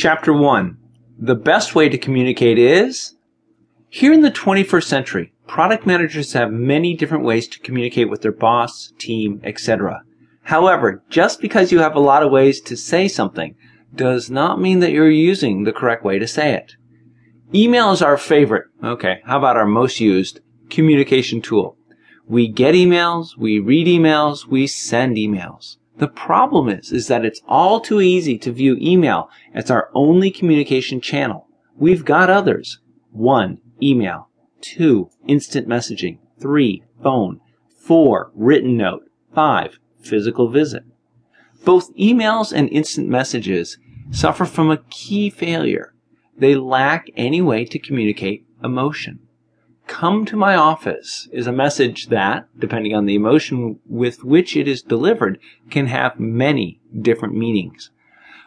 Chapter 1 The best way to communicate is. Here in the 21st century, product managers have many different ways to communicate with their boss, team, etc. However, just because you have a lot of ways to say something does not mean that you're using the correct way to say it. Email is our favorite, okay, how about our most used communication tool? We get emails, we read emails, we send emails. The problem is, is that it's all too easy to view email as our only communication channel. We've got others. One, email. Two, instant messaging. Three, phone. Four, written note. Five, physical visit. Both emails and instant messages suffer from a key failure. They lack any way to communicate emotion. Come to my office is a message that, depending on the emotion with which it is delivered, can have many different meanings.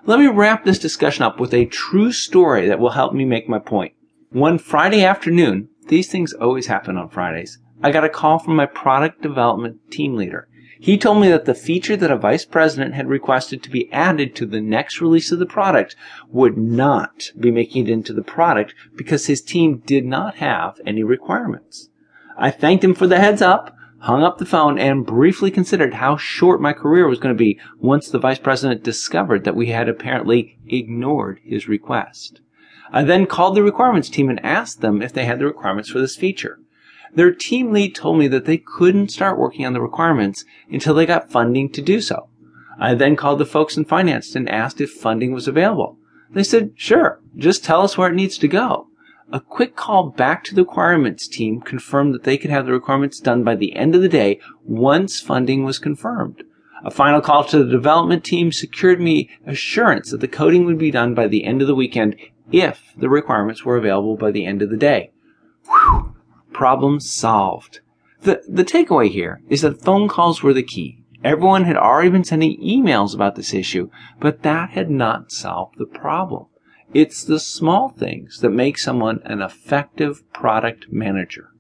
Let me wrap this discussion up with a true story that will help me make my point. One Friday afternoon, these things always happen on Fridays, I got a call from my product development team leader. He told me that the feature that a vice president had requested to be added to the next release of the product would not be making it into the product because his team did not have any requirements. I thanked him for the heads up, hung up the phone, and briefly considered how short my career was going to be once the vice president discovered that we had apparently ignored his request. I then called the requirements team and asked them if they had the requirements for this feature. Their team lead told me that they couldn't start working on the requirements until they got funding to do so. I then called the folks in finance and asked if funding was available. They said, sure, just tell us where it needs to go. A quick call back to the requirements team confirmed that they could have the requirements done by the end of the day once funding was confirmed. A final call to the development team secured me assurance that the coding would be done by the end of the weekend if the requirements were available by the end of the day. Whew. Problem solved. The, the takeaway here is that phone calls were the key. Everyone had already been sending emails about this issue, but that had not solved the problem. It's the small things that make someone an effective product manager.